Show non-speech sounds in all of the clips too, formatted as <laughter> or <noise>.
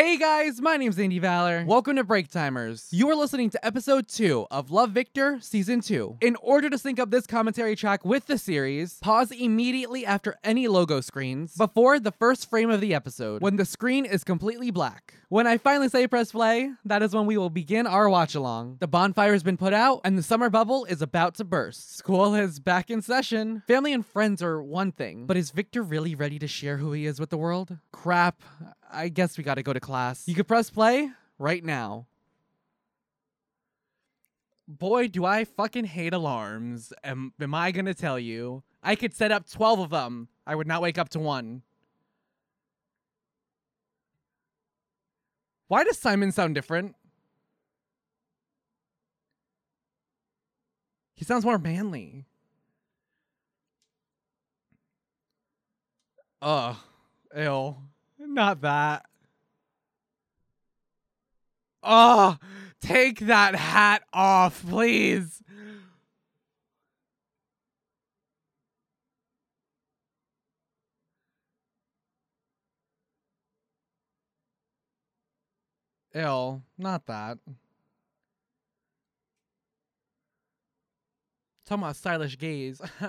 Hey guys, my name's Andy Valor. Welcome to Break Timers. You are listening to episode 2 of Love Victor Season 2. In order to sync up this commentary track with the series, pause immediately after any logo screens before the first frame of the episode, when the screen is completely black. When I finally say press play, that is when we will begin our watch along. The bonfire has been put out, and the summer bubble is about to burst. School is back in session. Family and friends are one thing, but is Victor really ready to share who he is with the world? Crap. I guess we gotta go to class. You could press play right now. Boy, do I fucking hate alarms. Am, am I gonna tell you? I could set up 12 of them. I would not wake up to one. Why does Simon sound different? He sounds more manly. Ugh. Ew. Not that. Oh, take that hat off, please. Ew, not that. Talking about stylish gays. <laughs>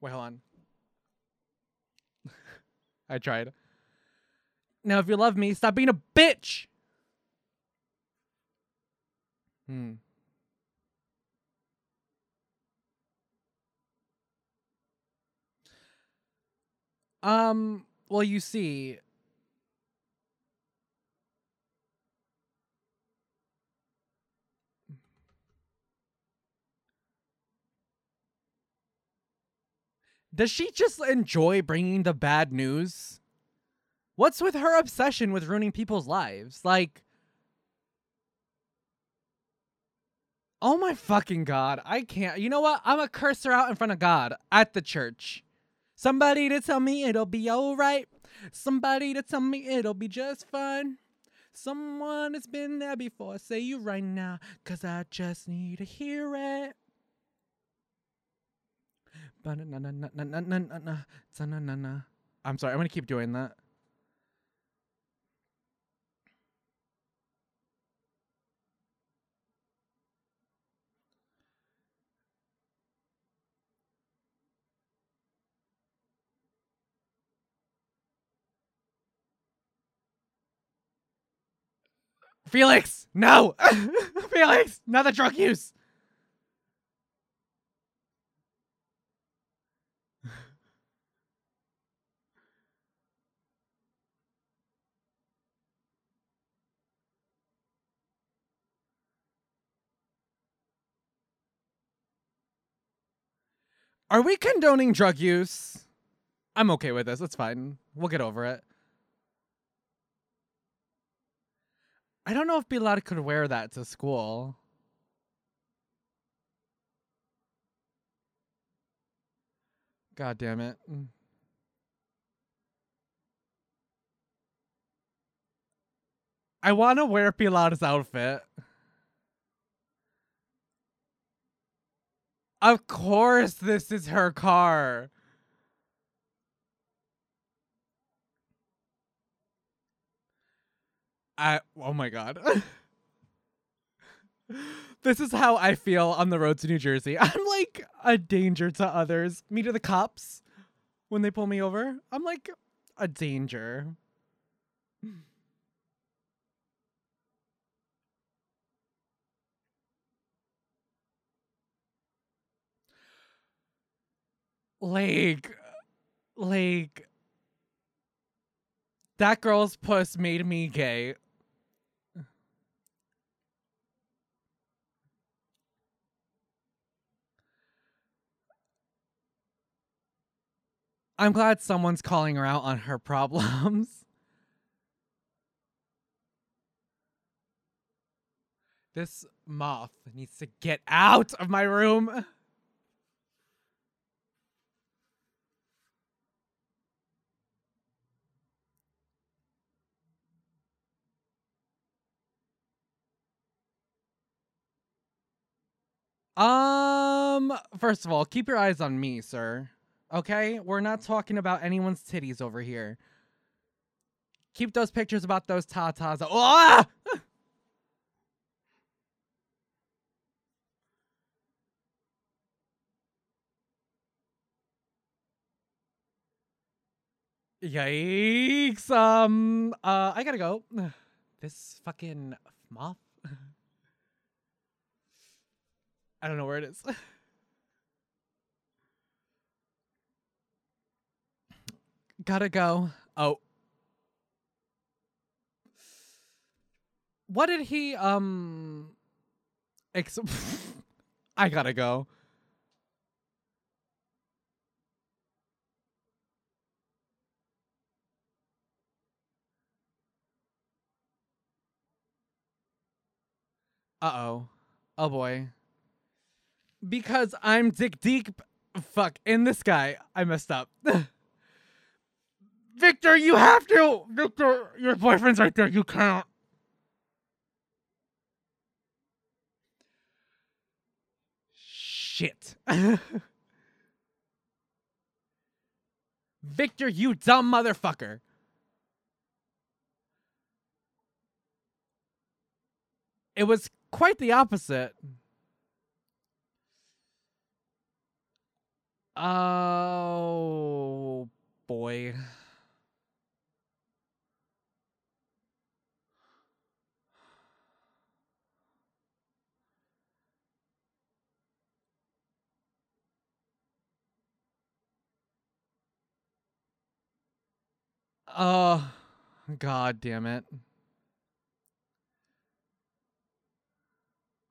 Wait, hold on. I tried. Now, if you love me, stop being a bitch. Hmm. Um, well, you see, Does she just enjoy bringing the bad news? What's with her obsession with ruining people's lives? Like, oh my fucking god, I can't. You know what? I'm gonna curse her out in front of God at the church. Somebody to tell me it'll be alright. Somebody to tell me it'll be just fine. Someone that's been there before. Say you right now, cause I just need to hear it. I'm sorry, I'm gonna keep doing that. Felix, no! Felix, not the drug use! Are we condoning drug use? I'm okay with this. It's fine. We'll get over it. I don't know if Pilar could wear that to school. God damn it. Mm. I want to wear Pilar's outfit. Of course, this is her car. I, oh my god. <laughs> this is how I feel on the road to New Jersey. <laughs> I'm like a danger to others. Me to the cops when they pull me over. I'm like a danger. Like like that girl's puss made me gay. I'm glad someone's calling her out on her problems. <laughs> This moth needs to get out of my room. Um, first of all, keep your eyes on me, sir. Okay? We're not talking about anyone's titties over here. Keep those pictures about those tatas. Oh, ah! Yikes. Um, uh, I gotta go. <sighs> This fucking moth. I don't know where it is. <laughs> gotta go. Oh. What did he, um, ex- <laughs> I gotta go. Uh-oh. Oh boy. Because I'm dick deep fuck in this guy. I messed up. <laughs> Victor, you have to! Victor, your boyfriend's right there. You can't. Shit. <laughs> Victor, you dumb motherfucker. It was quite the opposite. Oh boy. Oh, god damn it.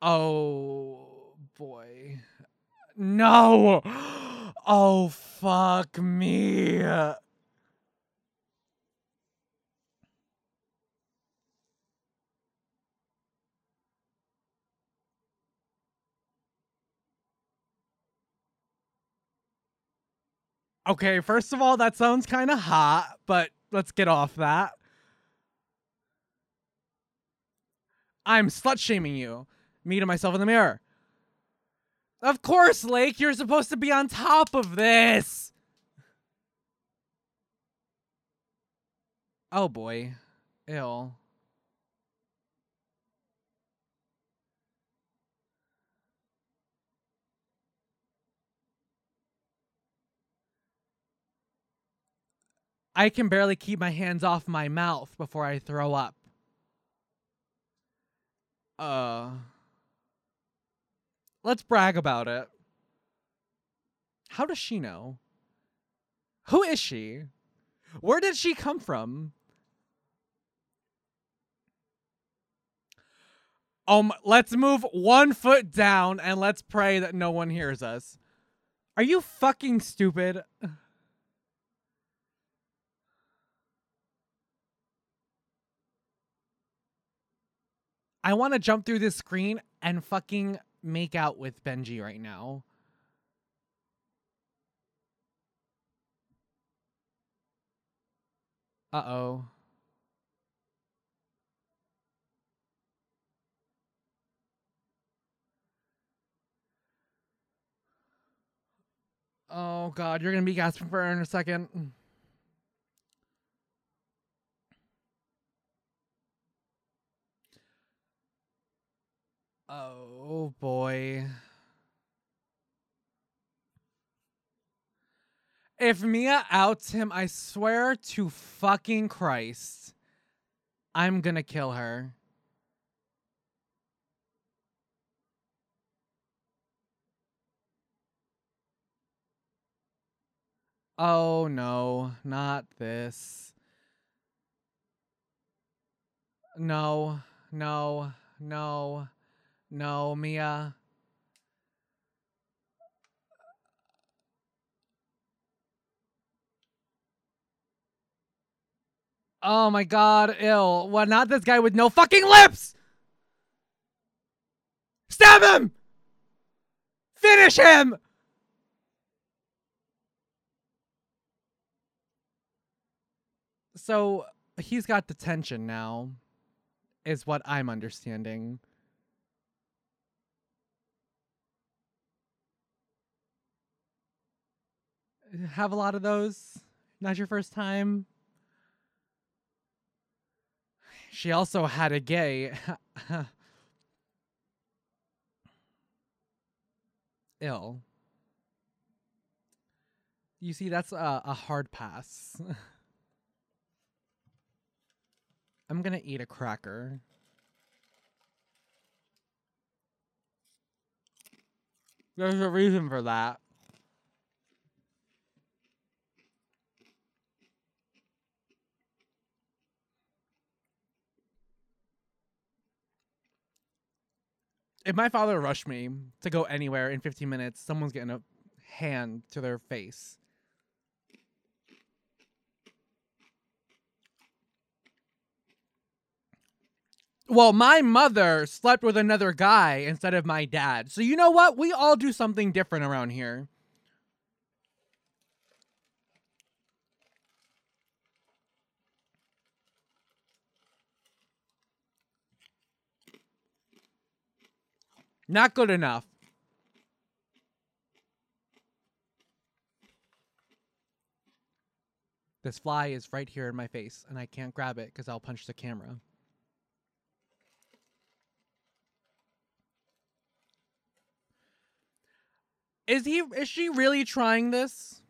Oh boy. No. Oh fuck me. Okay, first of all, that sounds kind of hot, but let's get off that. I'm slut shaming you. Me to myself in the mirror. Of course, Lake, you're supposed to be on top of this. Oh boy. Ill. I can barely keep my hands off my mouth before I throw up. Uh Let's brag about it. How does she know? Who is she? Where did she come from? Um, let's move one foot down and let's pray that no one hears us. Are you fucking stupid? I want to jump through this screen and fucking make out with Benji right now. Uh-oh. Oh god, you're gonna be gasping for air in a second. Oh boy. If Mia outs him, I swear to fucking Christ, I'm gonna kill her. Oh no, not this. No, no, no. No, Mia. Oh my god, ill. What, not this guy with no fucking lips! Stab him! Finish him! So, he's got detention now, is what I'm understanding. have a lot of those? Not your first time? She also had a gay. <laughs> Ill. You see, that's a, a hard pass. <laughs> I'm gonna eat a cracker. There's a reason for that. If my father rushed me to go anywhere in 15 minutes, someone's getting a hand to their face. Well, my mother slept with another guy instead of my dad. So you know what? We all do something different around here. Not good enough. This fly is right here in my face, and I can't grab it because I'll punch the camera. Is he is she really trying this?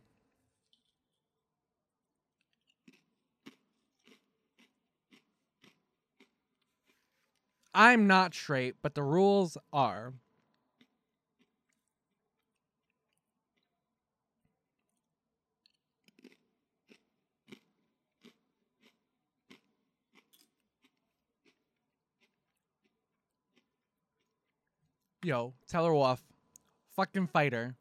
I'm not straight, but the rules are. Yo, tell her off fucking fighter.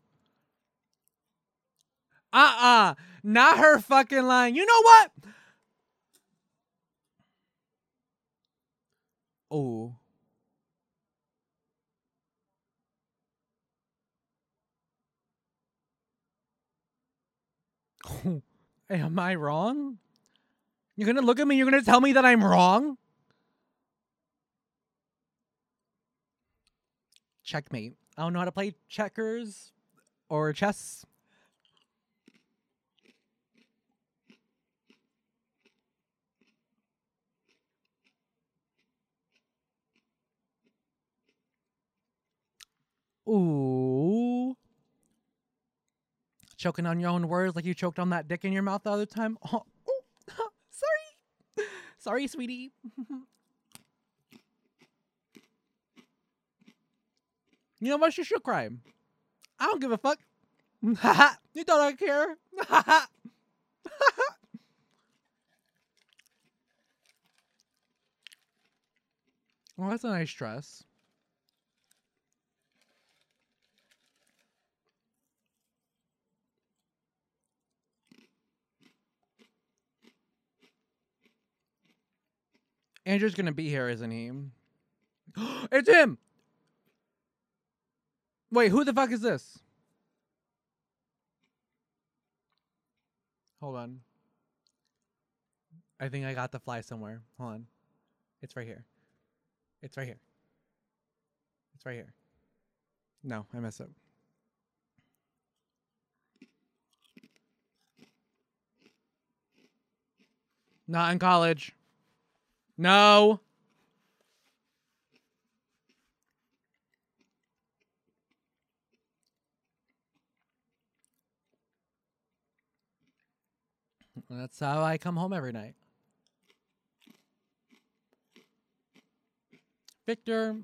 Uh-uh. Not her fucking line. You know what? Oh. <laughs> Am I wrong? You're gonna look at me, you're gonna tell me that I'm wrong? Checkmate. I don't know how to play checkers or chess. Ooh. Choking on your own words like you choked on that dick in your mouth the other time. <laughs> Oh, <laughs> sorry. Sorry, sweetie. <laughs> You know what? She should cry. I don't give a fuck. you thought I care? well, that's a nice dress. Andrew's gonna be here, isn't he? <gasps> it's him! Wait, who the fuck is this? Hold on. I think I got the fly somewhere. Hold on. It's right here. It's right here. It's right here. No, I messed up. Not in college. No. That's how I come home every night. Victor,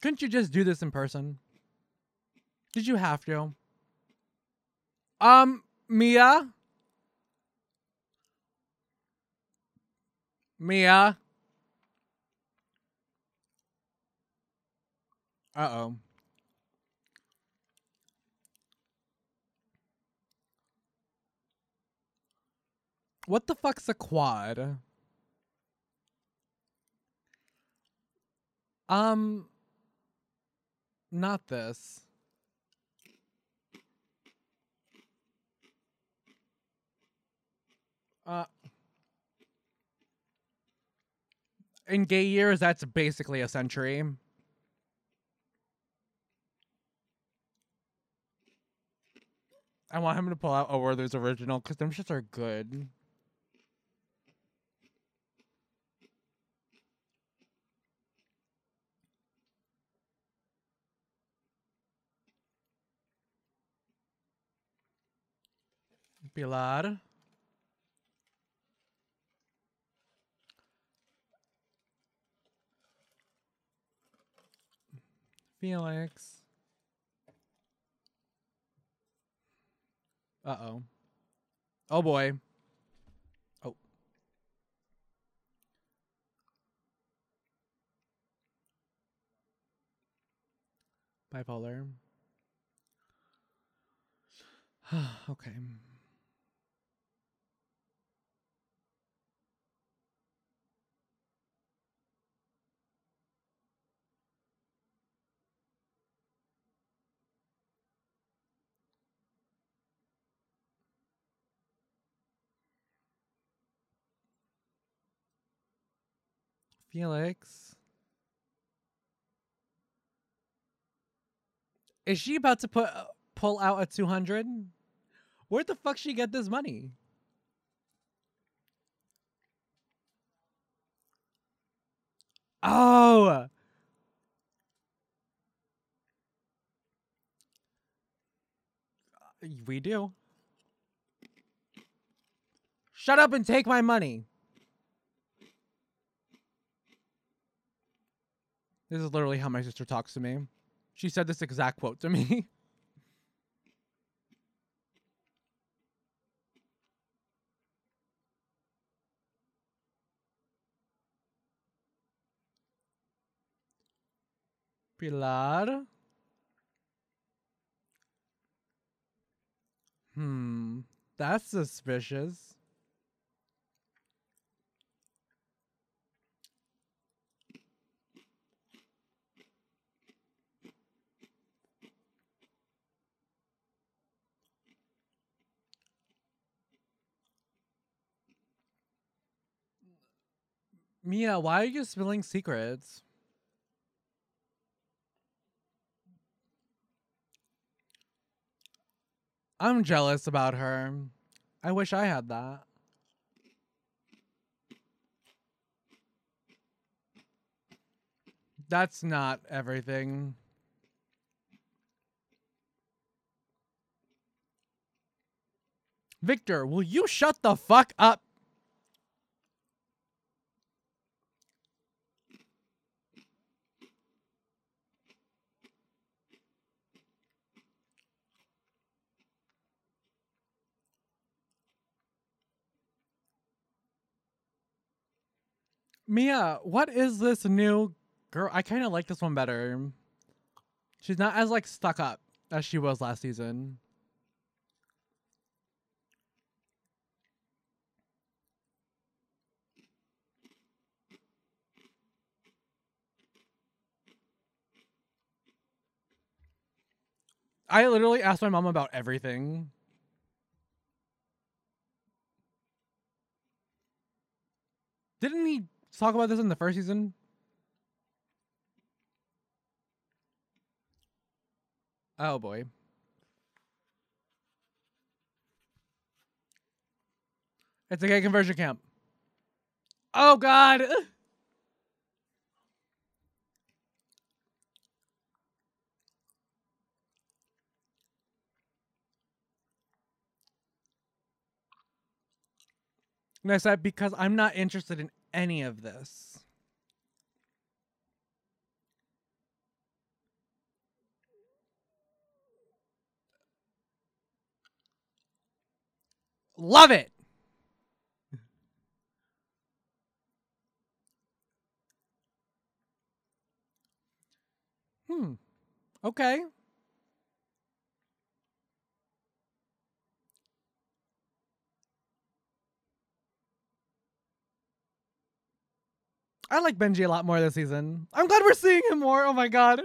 couldn't you just do this in person? Did you have to? Um, Mia? Mia? Uh-oh. What the fuck's a quad? Um, not this. Uh, in gay years, that's basically a century. I want him to pull out a Werther's original because them shits are good. Pilar. Felix. Uh oh. Oh boy. Oh. Bipolar. <sighs> okay. Felix. Is she about to put pull out a 200? Where the fuck she get this money? Oh. We do. Shut up and take my money. This is literally how my sister talks to me. She said this exact quote to me. <laughs> Pilar. Hmm, that's suspicious. Mia, why are you spilling secrets? I'm jealous about her. I wish I had that. That's not everything. Victor, will you shut the fuck up? Mia, what is this new girl? I kind of like this one better. She's not as like stuck up as she was last season. I literally asked my mom about everything. He talk about this in the first season? Oh boy. It's a gay conversion camp. Oh god. And I said, because I'm not interested in any of this. Love it. Hmm. Okay. I like Benji a lot more this season. I'm glad we're seeing him more. Oh my god.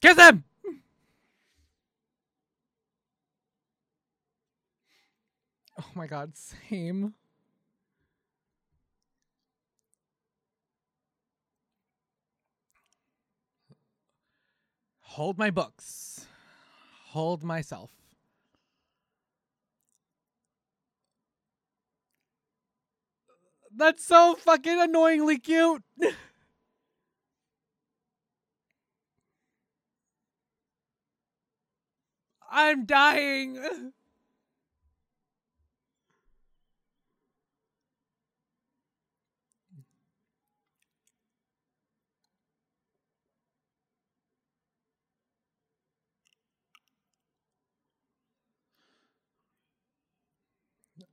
Kiss him! Oh my god, same. Hold my books. hold myself. That's so fucking annoyingly cute. <laughs> I'm dying. <laughs>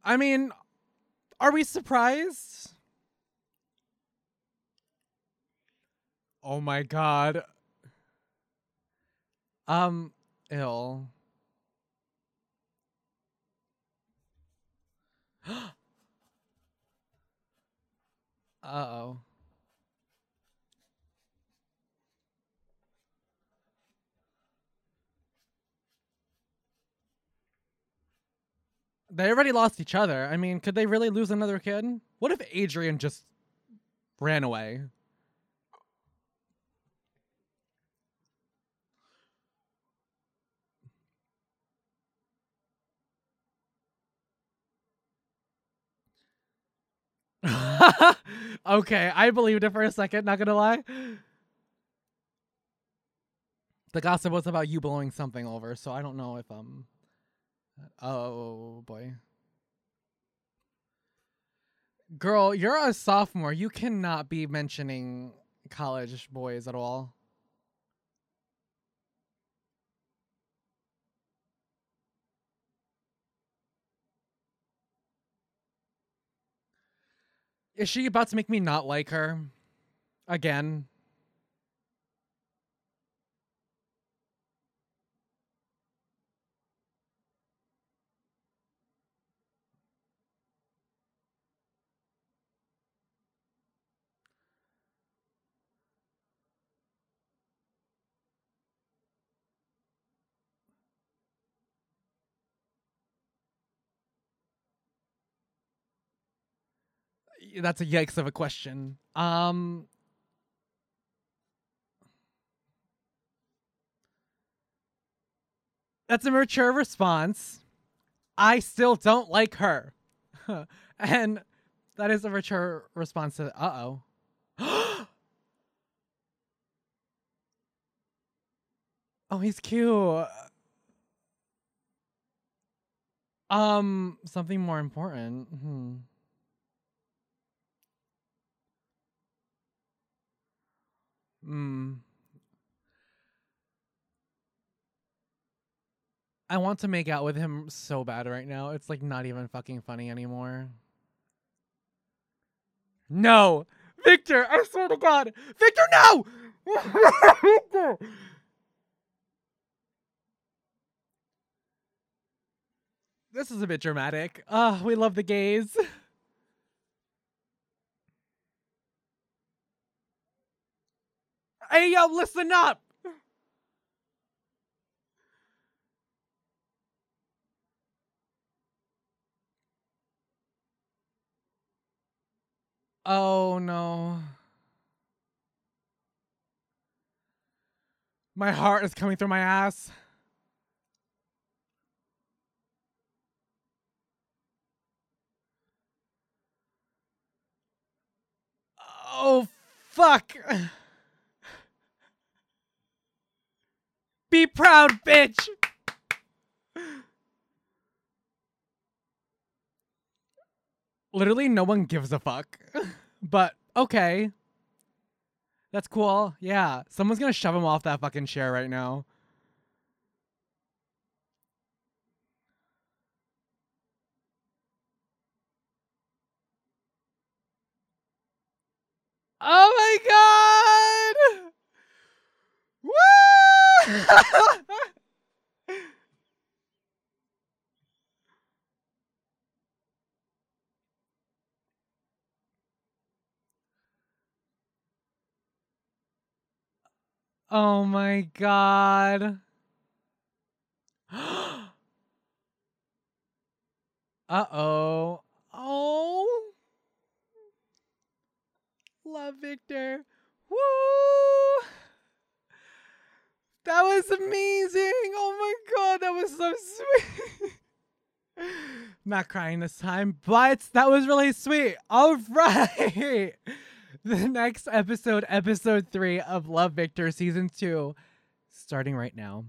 I mean, are we surprised? Oh my god. Um, ill. <gasps> Uh-oh. They already lost each other. I mean, could they really lose another kid? What if Adrian just ran away? <laughs> okay, I believed it for a second, not gonna lie. The gossip was about you blowing something over, so I don't know if um Oh, oh, oh, oh boy. Girl, you're a sophomore. You cannot be mentioning college boys at all. Is she about to make me not like her? Again? That's a yikes of a question. Um That's a mature response. I still don't like her. <laughs> and that is a mature response to uh-oh. <gasps> oh, he's cute. Um, something more important. Hmm. I want to make out with him so bad right now. It's like not even fucking funny anymore. No! Victor, I swear to God! Victor, no! Victor! <laughs> This is a bit dramatic. Ah, uh, we love the gays. <laughs> Hey, yo, listen up. Oh no. My heart is coming through my ass. Oh, fuck. <sighs> Be proud, bitch! Literally, no one gives a fuck. <laughs> but, okay. That's cool. Yeah. Someone's gonna shove him off that fucking chair right now. Oh my god! <laughs> Woo! <laughs> oh my god. <gasps> Uh-oh. Oh. Love Victor. Woo! That was amazing. Oh my god, that was so sweet. <laughs> Not crying this time, but that was really sweet. All right. <laughs> <laughs> The next episode, episode three of Love Victor season two, starting right now.